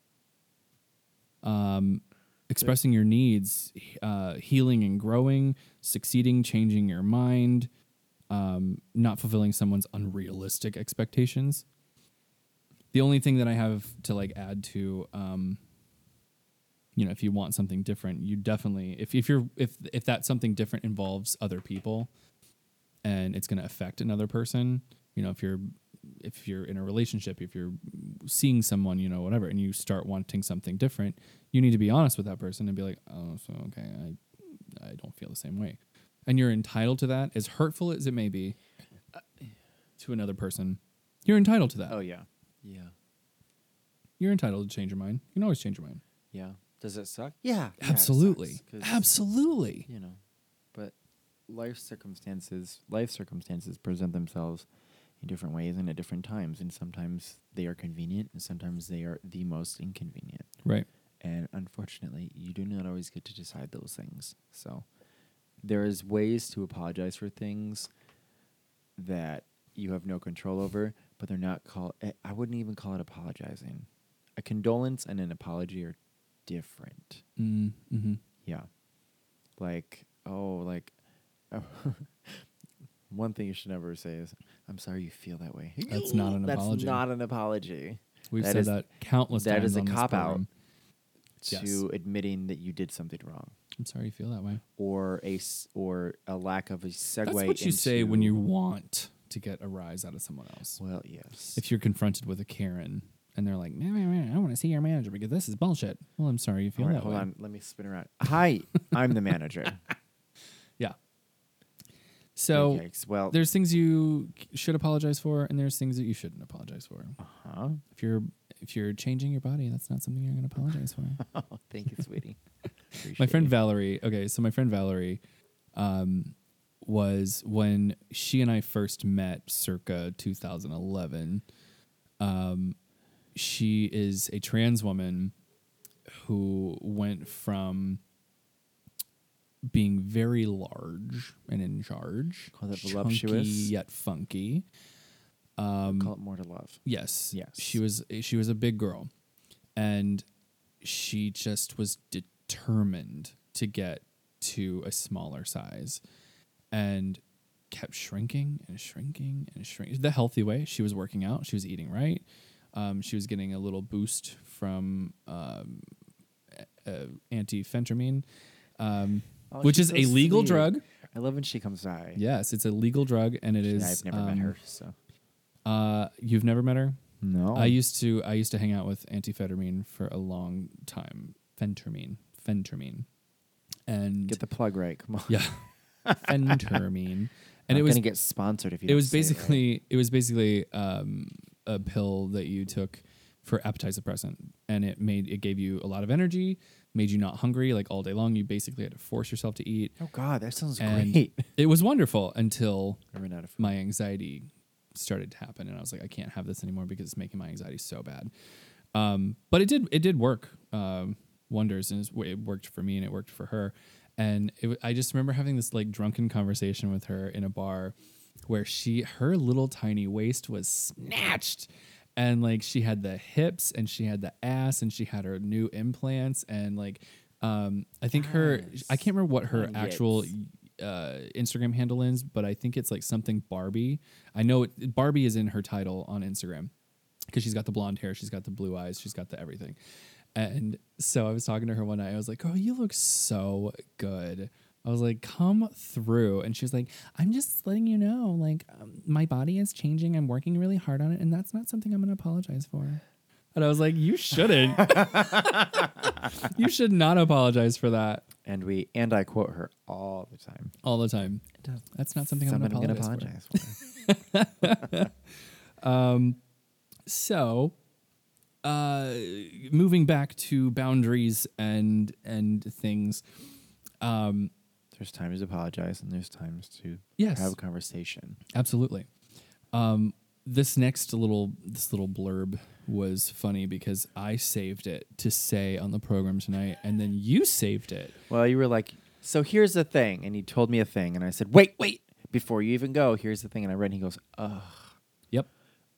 Um, expressing your needs, uh, healing and growing, succeeding, changing your mind, um, not fulfilling someone's unrealistic expectations. The only thing that I have to like add to, um, you know, if you want something different, you definitely if if you're if if that something different involves other people, and it's going to affect another person, you know, if you're if you're in a relationship, if you're seeing someone, you know, whatever, and you start wanting something different, you need to be honest with that person and be like, oh, so okay, I, I don't feel the same way, and you're entitled to that. As hurtful as it may be to another person, you're entitled to that. Oh yeah, yeah, You're entitled to change your mind. You can always change your mind. yeah. Does it suck? Yeah, yeah, it Absolutely, sucks, 'cause, absolutely. You know, but life circumstances, life circumstances present themselves in different ways and at different times, and sometimes they are convenient, and sometimes they are the most inconvenient. Right. And unfortunately, you do not always get to decide those things. So there is ways to apologize for things that you have no control over, but they're not called. eh, I wouldn't even call it apologizing. A condolence and an apology are different. Mm, hmm Yeah. Like, oh, like, one thing you should never say is, I'm sorry you feel that way. That's not an apology. That's apology. not an apology. We've That said is- that countless that times. is a on this cop out program. To Yes. admitting that you did something wrong. I'm sorry you feel that way. or a s- or a lack of a segue. That's what you say when you want to get a rise out of someone else. Well, yes. If you're confronted with a Karen and they're like, "Man, man, man, I want to see your manager because this is bullshit." Well, I'm sorry you feel All right, that hold way. on, let me spin around. Hi, I'm the manager. So well, there's things you should apologize for, and there's things that you shouldn't apologize for. Uh-huh. If you're if you're changing your body, that's not something you're going to apologize for. Oh, thank you, sweetie. my friend you. Valerie. Okay, so my friend Valerie um, was when she and I first met, circa 2011. Um, she is a trans woman who went from being very large and in charge, Call that voluptuous? yet funky. Um, Call it more to love. Yes. Yes. She was she was a big girl and she just was determined to get to a smaller size and kept shrinking and shrinking and shrinking the healthy way. She was working out, she was eating right. Um, she was getting a little boost from um, uh, anti-phentermine, um, Oh, which is a legal sweet. drug. I love when she comes by. Yes, it's a legal drug, and it is. I've never met um, her, so Uh, you've never met her? no. I used to I used to hang out with amphetamine for a long time. Phentermine, phentermine, and get the plug right. Come on. yeah, phentermine, and I'm it was gonna get sponsored if you. it was right. basically it was basically um, a pill that you took for appetite suppressant, and it made it gave you a lot of energy, made you not hungry like all day long. You basically had to force yourself to eat. Oh God, that sounds And great. it was wonderful until I ran out of. food. my anxiety started to happen and I was like I can't have this anymore because it's making my anxiety so bad. Um, but it did it did work um, wonders and it worked for me and it worked for her. And it, I just remember having this like drunken conversation with her in a bar where she her little tiny waist was snatched and like she had the hips and she had the ass and she had her new implants and like um I think her I can't remember what her Nuggets. actual uh, Instagram handle is, but I think it's like something Barbie. I know it, Barbie is in her title on Instagram because she's got the blonde hair, she's got the blue eyes, she's got the everything. And so I was talking to her one night. I was like, "Oh, you look so good." I was like, "Come through," and she was like, "I'm just letting you know, like, um, my body is changing. I'm working really hard on it, and that's not something I'm going to apologize for." And I was like, you shouldn't. you should not apologize for that And we and I quote her all the time. all the time. That's not something, Something I'm going to apologize, for. Um, so, uh, moving back to boundaries and and things. Um, there's times to apologize and there's times to Yes. have a conversation. Absolutely. Um, this next little this little blurb was funny because I saved it to say on the program tonight, and then you saved it. Well, you were like, so here's the thing, and he told me a thing, and I said, wait, wait, before you even go, here's the thing, and I read, and he goes, ugh, Yep.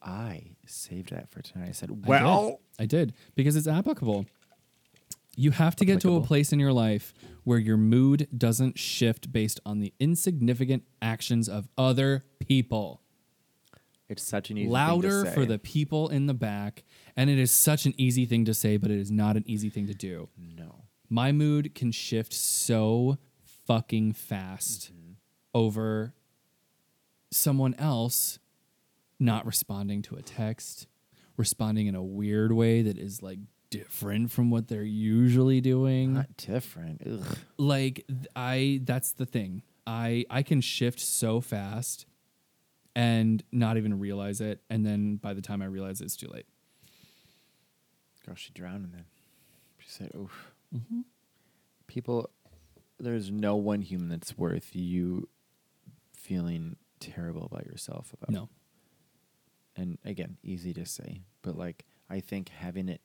I saved that for tonight. I said, I did. well, I did because it's applicable. You have to get to a place in your life where your mood doesn't shift based on the insignificant actions of other people. it's such an easy Louder thing to for the people in the back. And it is such an easy thing to say, but it is not an easy thing to do. no. my mood can shift so fucking fast mm-hmm. over someone else not responding to a text, responding in a weird way that is like different from what they're usually doing. Not different. Ugh. like I that's the thing. I I can shift so fast and not even realize it and then by the time I realize it, it's too late. Girl, she drowned, and then she said, oof. Mm-hmm. People, there's no one human that's worth you feeling terrible about yourself about. No. and again, easy to say, but like I think having it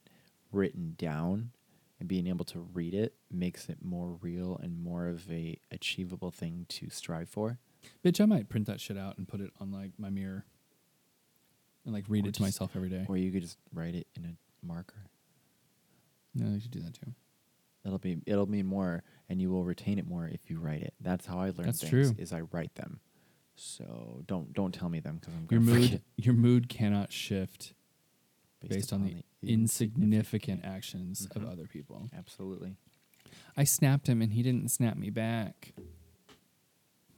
written down and being able to read it makes it more real and more of a achievable thing to strive for. Bitch, I might print that shit out and put it on like my mirror and like read Or it to myself every day. Or you could just write it in a marker. No, you should do that too. It'll be it'll mean more and you will retain it more if you write it. That's how I learn That's things true. is I write them. So don't don't tell me them because I'm Your mood forget your mood cannot shift based, on upon the insignificant actions of Mhm. other people. Absolutely. I snapped him and he didn't snap me back.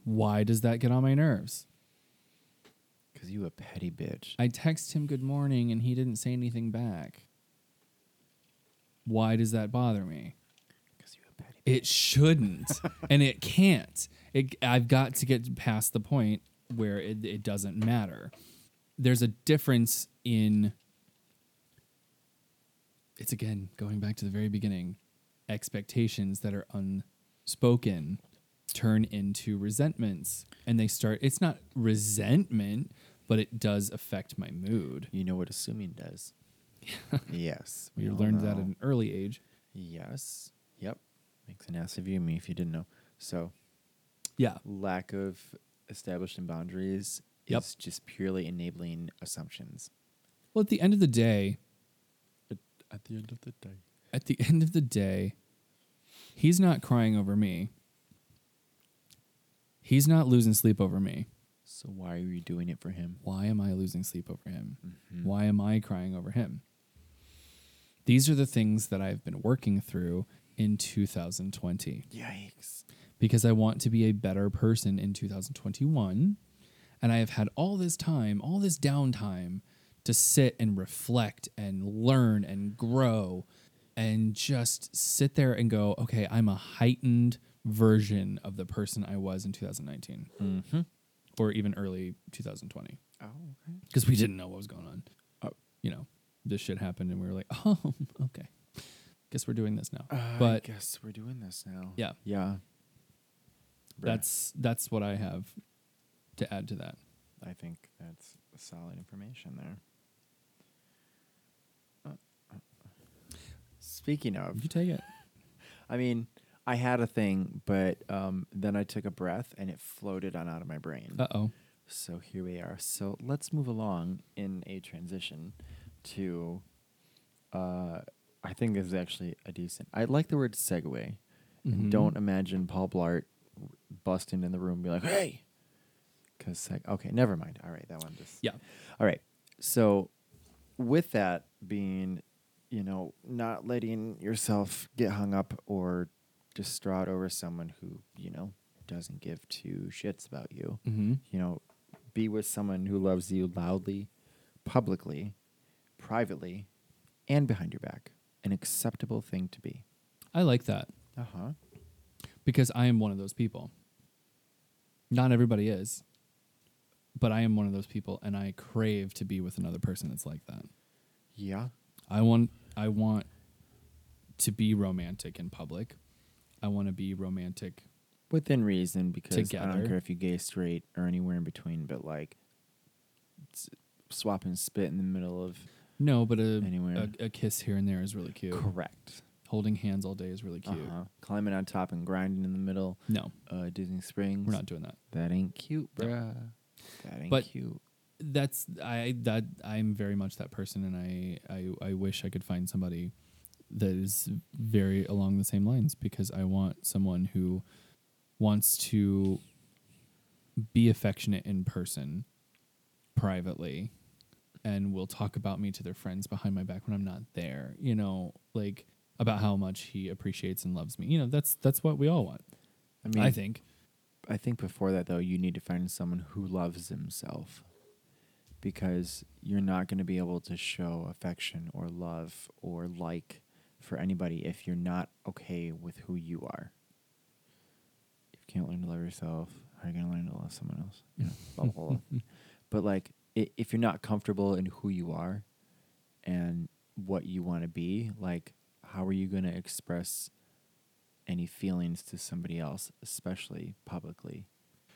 Why does that get on my nerves? Because you a petty bitch. I text him good morning and he didn't say anything back. Why does that bother me? Because you a petty It shouldn't, and it can't. It, I've got to get past the point where it, it doesn't matter. There's a difference in. It's again going back to the very beginning. Expectations that are unspoken turn into resentments, and they start. It's not resentment, but it does affect my mood. You know what assuming does. yes. we learned that at an early age. Yes. Yep. Makes an ass of you and me if you didn't know. So Yeah. lack of establishing boundaries Yep. is just purely enabling assumptions. Well, at the end of the day, At the end of the day. at the end of the day, he's not crying over me. He's not losing sleep over me. So why are you doing it for him? Why am I losing sleep over him? Mhm. Why am I crying over him? These are the things that I've been working through in 2020 Yikes. because I want to be a better person in 2021. And I have had all this time, all this downtime to sit and reflect and learn and grow and just sit there and go, okay, I'm a heightened version of the person I was in 2019 Mm-hmm. or even early 2020 Oh, okay. because we didn't know what was going on. Oh. You know, this shit happened and we were like, oh, okay. Guess we're doing this now. I but guess we're doing this now. Yeah. Yeah. That's that's what I have to add to that. I think that's solid information there. Uh, uh, uh. Speaking of, You take it. I mean, I had a thing, but um, then I took a breath and it floated on out of my brain. Uh oh. So here we are. So let's move along in a transition to. Uh, I think this is actually a decent. I like the word segue. Mhm. And don't imagine Paul Blart busting in the room and be like, "Hey," because seg- okay, never mind. All right, that one just Yeah. all right. So, with that being, you know, not letting yourself get hung up or distraught over someone who, you know, doesn't give two shits about you. Mm-hmm. You know, be with someone who loves you loudly, publicly, privately, and behind your back. An acceptable thing to be. I like that Uh huh. because I am one of those people. Not everybody is, but I am one of those people, and I crave to be with another person that's like that. Yeah. I want I want to be romantic in public. I want to be romantic. Within reason, because together. I don't care if you gay, straight, or anywhere in between, but like swapping spit in the middle of. No, but a, Anywhere. a a kiss here and there is really cute. Correct. Holding hands all day is really cute. Uh-huh. Climbing on top and grinding in the middle. No, Uh, Disney Springs. we're not doing that. That ain't cute, No. That ain't But- cute. That's I that I'm very much that person, and I I I wish I could find somebody that is very along the same lines because I want someone who wants to be affectionate in person privately and will talk about me to their friends behind my back when I'm not there. You know, like about how much he appreciates and loves me. You know, that's that's what we all want. I mean, I think. I think before that though, you need to find someone who loves himself, because you're not going to be able to show affection or love or like for anybody if you're not okay with who you are. If you can't learn to love yourself, how are you going to learn to love someone else? You know, blah, blah, blah. but like, if you're not comfortable in who you are and what you want to be, like, how are you going to express any feelings to somebody else, especially publicly?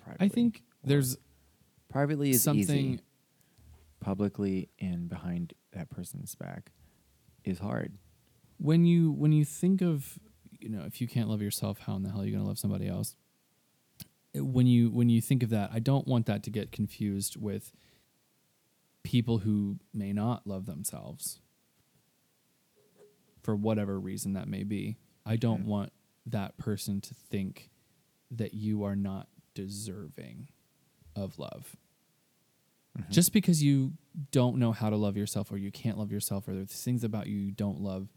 Privately? I think there's privately is something easy. Publicly and behind that person's back is hard. when you when you think of you know if you can't love yourself how in the hell are you going to love somebody else when you when you think of that i don't want that to get confused with people who may not love themselves for whatever reason that may be i don't Okay. want that person to think that you are not deserving of love Mm-hmm. just because you don't know how to love yourself or you can't love yourself or there's things about you you don't love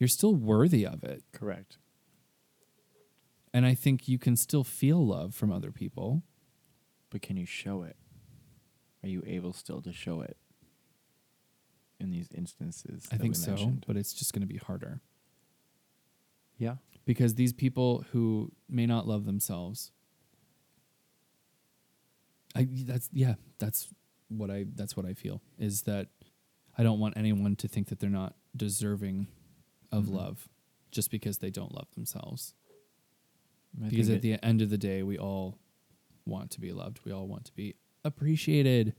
you're still worthy of it correct. and i think you can still feel love from other people But can you show it? Are you able still to show it in these instances? i think so mentioned? but it's just going to be harder yeah, because these people who may not love themselves i that's yeah that's what i that's what i feel is that i don't want anyone to think that they're not deserving of Mhm. love just because they don't love themselves I because at the end of the day we all want to be loved we all want to be appreciated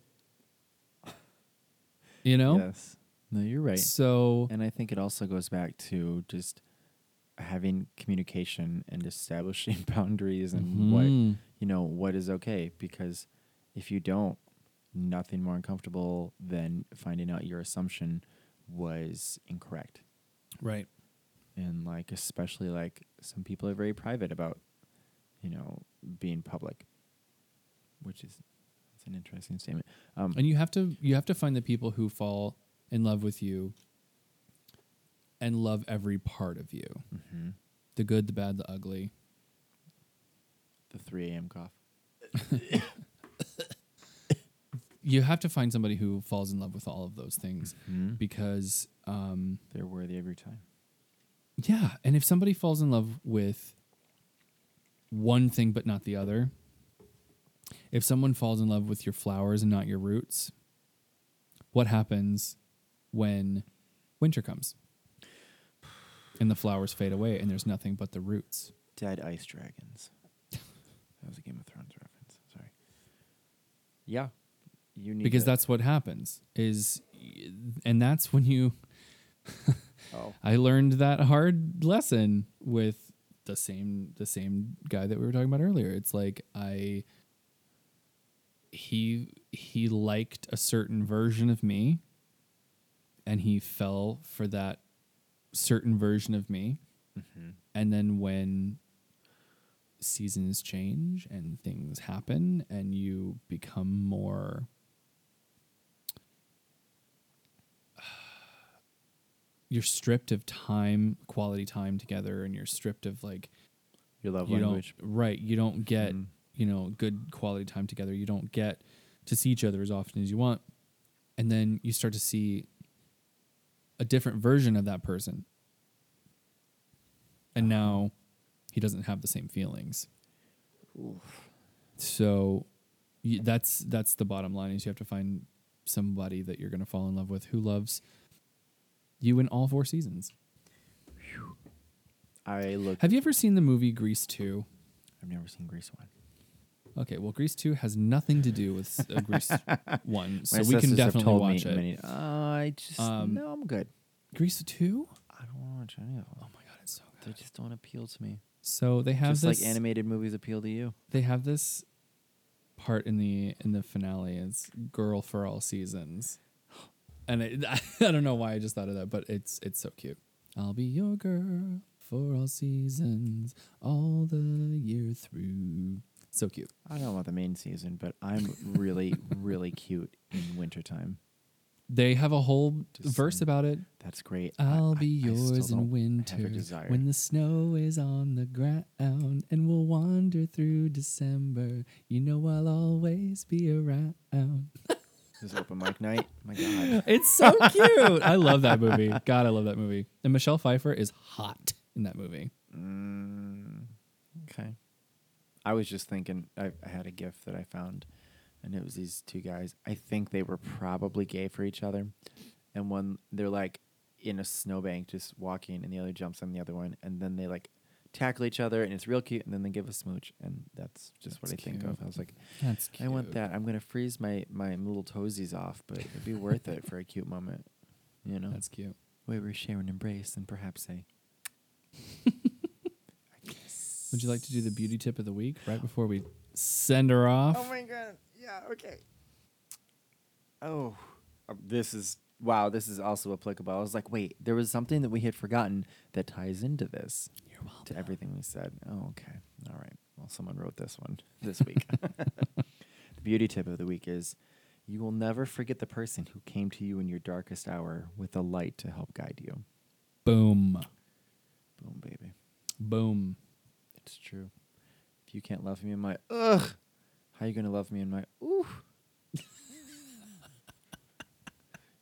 you know yes, no, you're right. so And I think it also goes back to just having communication and establishing boundaries and what Mhm. you know what is okay because if you don't nothing more uncomfortable than finding out your assumption was incorrect. Right. And like especially like some people are very private about you know being public which is it's an interesting statement. Um and you have to you have to find the people who fall in love with you and love every part of you. Mhm. the good the bad the ugly. The 3 a.m cough you have to find somebody who falls in love with all of those things Mhm. because um they're worthy every time. Yeah and if somebody falls in love with one thing but not the other if someone falls in love with your flowers and not your roots what happens when winter comes? And the flowers fade away and there's nothing but the roots. Dead ice dragons. That was a game of thrones reference. Sorry. Yeah you need because to- that's what happens is and that's when you oh I learned that hard lesson with the same the same guy that we were talking about earlier. It's like I he he liked a certain version of me and he fell for that certain version of me. mhm. And then when seasons change and things happen and you become more you're stripped of time, quality time together and you're stripped of like your love you language right, you don't get, Mhm. you know, good quality time together. You don't get to see each other as often as you want. And then you start to see a different version of that person. And now he doesn't have the same feelings. So you, that's that's the bottom line is you have to find somebody that you're going to fall in love with who loves you in all four seasons. I look. Have you ever seen the movie Grease 2? I've never seen Grease one. Okay, well Grease 2 has nothing to do with uh, Grease 1, so My we can sisters have definitely told watch me it. Many, uh, I just Um, no, I'm good. Grease 2? I don't want to watch any of them. Oh my god, it's so They just don't appeal to me. So they have just this like animated movies appeal to you. they have this part in the in the finale it's girl for all seasons and it, i don't know why i just thought of that but it's it's so cute i'll be your girl for all seasons all the year through so cute I don't know about the main season, but I'm really, really cute in wintertime. they have a whole Just verse about it That's great. I- I'll I- be I still yours don't in have a winter desire. when the snow is on the ground and we'll wander through December. You know I'll always be around. This open mic night. My God. It's so cute. I love that movie. God, I love that movie. And Michelle Pfeiffer is hot in that movie. Mm, okay. I was just thinking. I, I had a gift that I found, and it was these two guys. I think they were probably gay for each other, and one they're like in a snowbank just walking, and the other jumps on the other one, and then they like tackle each other, and it's real cute, and then they give a smooch, and that's just what I That's think cute. of. I was like, That's I want that. I'm gonna freeze my my little toesies off, but it'd be worth it for a cute moment. You know, That's cute. where we share an embrace and perhaps a. Would you like to do the beauty tip of the week right before we send her off? Oh my god! Yeah. Okay. Oh, uh, this is wow. This is also applicable. I was like, wait, there was something that we had forgotten that ties into this You're welcome. to everything we said. Oh, okay. All right. Well, someone wrote this one this week. the beauty tip of the week is. You will never forget the person who came to you in your darkest hour with a light to help guide you. Boom. Boom, baby. Boom. It's true. If you can't love me in my ugh, how are you gonna love me in my ooh?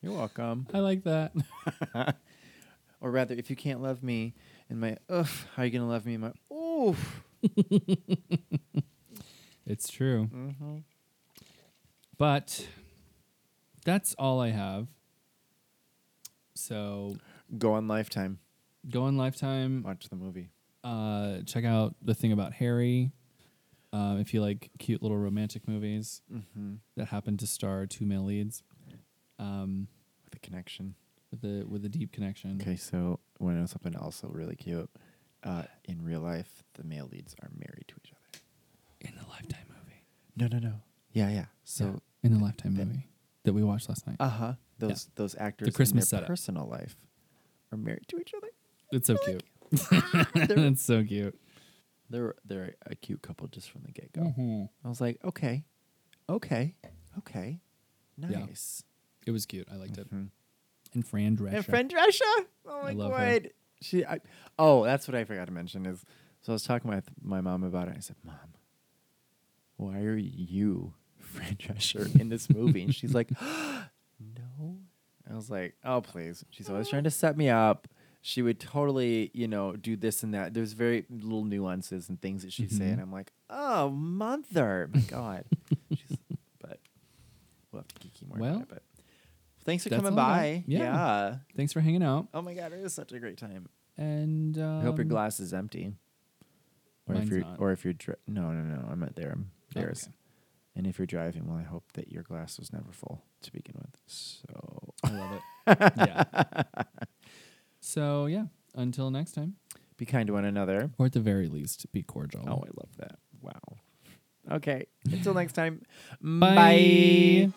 You're welcome. I like that. Or rather, if you can't love me and my ugh, how are you gonna love me in my ooh? It's true. Mm-hmm. But that's all I have. So Go on Lifetime. go on Lifetime. Watch the movie. Uh, check out the thing about Harry. Uh, if you like cute little romantic movies Mm-hmm. that happen to star two male leads, um, a connection. with the with a deep connection. Okay, so want to know something also really cute? Uh, in real life, the male leads are married to each other. In the Lifetime movie. No, no, no. Yeah, yeah. So So in the Lifetime movie that we watched last night. Uh huh. Those those actors Christmas in their setup. personal life are married to each other. it's so cute. It's so cute. they're they're a cute couple just from the get go. Mhm. I was like, okay, okay, okay, Yeah. Nice. It was cute. I liked it. Mhm. And Fran Drescher. And Fran Drescher. Oh I my love her. god. She. I, oh, that's what I forgot to mention is. So I was talking with my mom about it. I said, "Mom, why are you Fran Drescher in this movie?" And she's like, "No." I was like, "Oh, please." She's always trying to set me up. She would totally, you know, do this and that. There's very little nuances and things that she'd say, Mhm. and I'm like, "Oh, mother, my God." she's, but we'll have to geeky more Well, about it. Thanks for that's coming all I by. Yeah. Thanks for hanging out. Oh my god, it was such a great time. And um, I hope your glass is empty. Or if mine's you're, not. or if you're, dri- no, no, no, I'm at there. I'm Oh, theirs. okay. And if you're driving, well, I hope that your glass was never full to begin with. So, I love it. yeah. So yeah. Until next time, be kind to one another. or at the very least, be cordial. Oh, I love that. Wow. Okay. Until next time. Bye. Bye.